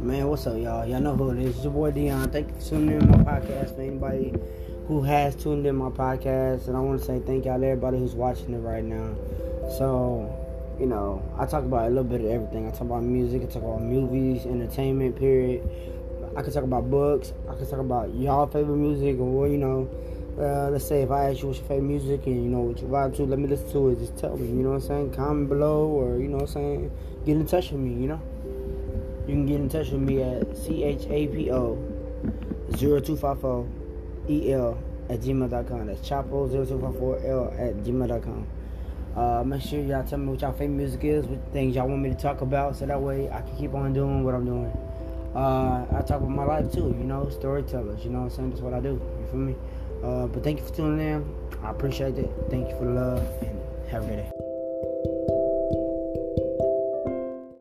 Man, what's up, y'all? Y'all know who it is. It's your boy Dion. Thank you for tuning in my podcast. For anybody who has tuned in my podcast, and I want to say thank y'all to everybody who's watching it right now. So, you know, I talk about a little bit of everything. I talk about music. I talk about movies, entertainment. Period. I can talk about books. I can talk about y'all favorite music, or you know, uh, let's say if I ask you what's your favorite music and you know what you vibe to, let me listen to it. Just tell me. You know what I'm saying? Comment below, or you know what I'm saying? Get in touch with me. You know. You can get in touch with me at chapo 0254 el at gmail.com. That's chapo 0254 l at gmail.com. Uh, make sure y'all tell me what y'all favorite music is, what things y'all want me to talk about, so that way I can keep on doing what I'm doing. Uh, I talk about my life too, you know, storytellers, you know what I'm saying? That's what I do, you feel me? Uh, but thank you for tuning in. I appreciate it. Thank you for the love, and have a great day.